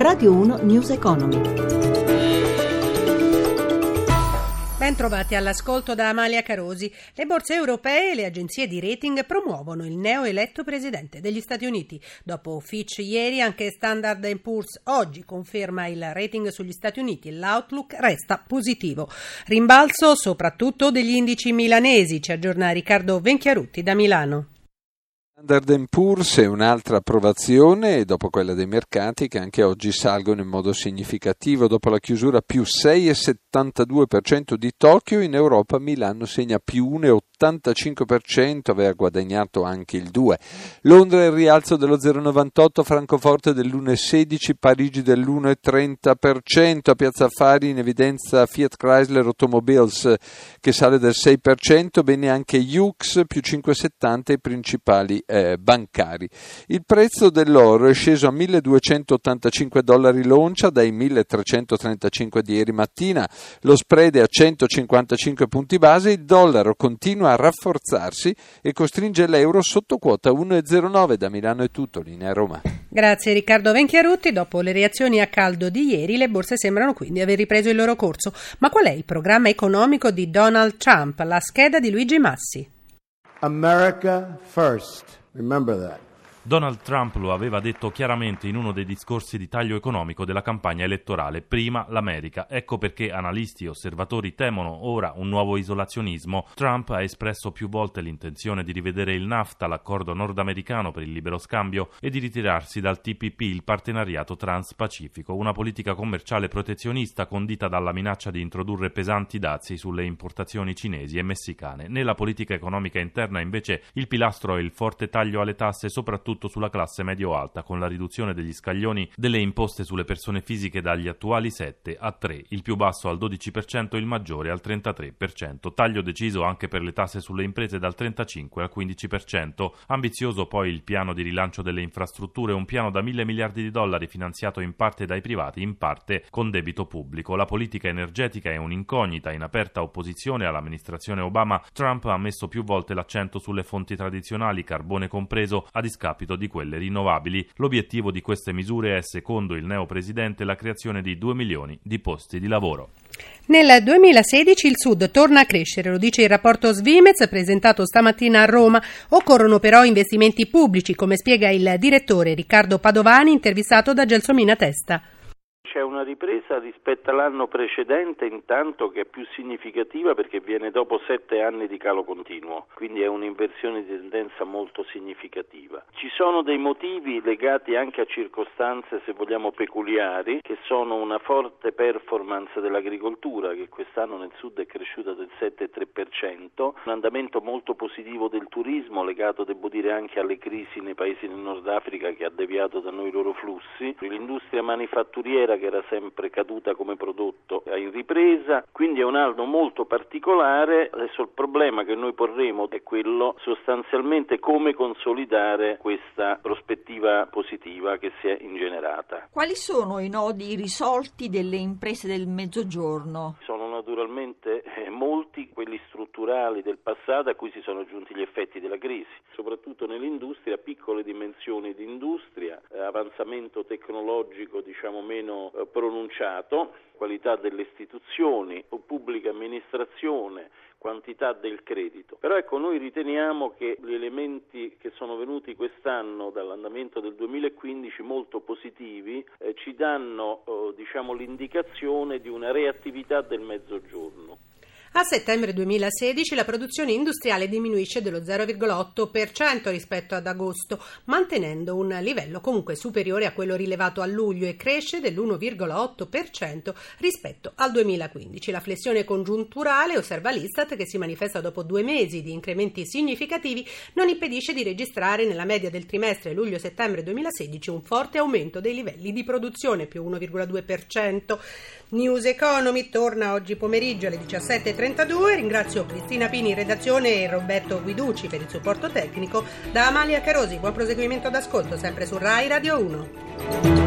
Radio 1 News Economy. Ben trovati all'ascolto da Amalia Carosi. Le borse europee e le agenzie di rating promuovono il neoeletto presidente degli Stati Uniti. Dopo Fitch ieri, anche Standard Poor's oggi conferma il rating sugli Stati Uniti. L'outlook resta positivo. Rimbalzo soprattutto degli indici milanesi. Ci aggiorna Riccardo Venchiarutti da Milano. Standard Poor's è un'altra approvazione dopo quella dei mercati che anche oggi salgono in modo significativo. Dopo la chiusura più 6,72% di Tokyo, in Europa Milano segna più 1,85%, aveva guadagnato anche il 2%. Londra il rialzo dello 0,98%, Francoforte dell'1,16%, Parigi dell'1,30%, a Piazza Affari in evidenza Fiat Chrysler Automobiles che sale del 6%, bene anche Hughes più 5,70% i principali eh, bancari. Il prezzo dell'oro è sceso a 1285 dollari l'oncia dai 1335 di ieri mattina, lo spread è a 155 punti base, il dollaro continua a rafforzarsi e costringe l'euro sotto quota 1,09 da Milano è tutto, linea Roma. Grazie Riccardo Venchiarutti. Dopo le reazioni a caldo di ieri, le borse sembrano quindi aver ripreso il loro corso. Ma qual è il programma economico di Donald Trump? La scheda di Luigi Massi. America first. Remember that. Donald Trump lo aveva detto chiaramente in uno dei discorsi di taglio economico della campagna elettorale. Prima l'America. Ecco perché analisti e osservatori temono ora un nuovo isolazionismo. Trump ha espresso più volte l'intenzione di rivedere il NAFTA, l'accordo nordamericano per il libero scambio, e di ritirarsi dal TPP, il partenariato transpacifico, una politica commerciale protezionista condita dalla minaccia di introdurre pesanti dazi sulle importazioni cinesi e messicane. Nella politica economica interna invece il pilastro è il forte taglio alle tasse, soprattutto soprattutto sulla classe medio-alta, con la riduzione degli scaglioni delle imposte sulle persone fisiche dagli attuali 7 a 3, il più basso al 12% e il maggiore al 33%. Taglio deciso anche per le tasse sulle imprese dal 35 al 15%. Ambizioso poi il piano di rilancio delle infrastrutture, un piano da mille miliardi di dollari finanziato in parte dai privati, in parte con debito pubblico. La politica energetica è un'incognita in aperta opposizione all'amministrazione Obama. Trump ha messo più volte l'accento sulle fonti tradizionali, carbone compreso, a discapito discapito di quelle rinnovabili. L'obiettivo di queste misure è, secondo il neopresidente, la creazione di 2 milioni di posti di lavoro. Nel 2016 il Sud torna a crescere, lo dice il rapporto Svimez presentato stamattina a Roma. Occorrono però investimenti pubblici, come spiega il direttore Riccardo Padovani, intervistato da Gelsomina Testa. C'è una ripresa rispetto all'anno precedente intanto che è più significativa perché viene dopo sette anni di calo continuo, quindi è un'inversione di tendenza molto significativa. Ci sono dei motivi legati anche a circostanze, se vogliamo, peculiari, che sono una forte performance dell'agricoltura che quest'anno nel sud è cresciuta del 7,3%, un andamento molto positivo del turismo legato, devo dire, anche alle crisi nei paesi del Nord Africa che ha deviato da noi i loro flussi, l'industria manifatturiera che era sempre caduta come prodotto in ripresa, quindi è un anno molto particolare. Adesso il problema che noi porremo è quello sostanzialmente come consolidare questa prospettiva positiva che si è ingenerata. Quali sono i nodi risolti delle imprese del mezzogiorno? Sono naturalmente eh, molti quelli strutturali del passato a cui si sono aggiunti gli effetti della crisi, soprattutto nell'industria, piccole dimensioni di industria, eh, avanzamento tecnologico diciamo meno eh, pronunciato, qualità delle istituzioni o pubblica amministrazione, quantità del credito. Però ecco, noi riteniamo che gli elementi che sono venuti quest'anno dall'andamento del 2015 molto positivi eh, ci danno eh, diciamo, l'indicazione di una reattività del mezzogiorno. A settembre 2016 la produzione industriale diminuisce dello 0,8% rispetto ad agosto, mantenendo un livello comunque superiore a quello rilevato a luglio e cresce dell'1,8% rispetto al 2015. La flessione congiunturale, osserva l'Istat, che si manifesta dopo due mesi di incrementi significativi, non impedisce di registrare nella media del trimestre luglio-settembre 2016 un forte aumento dei livelli di produzione, più 1,2%. News Economy torna oggi pomeriggio alle 17.32. Ringrazio Cristina Pini, redazione e Roberto Guiducci per il supporto tecnico. Da Amalia Carosi, buon proseguimento d'ascolto sempre su Rai Radio 1.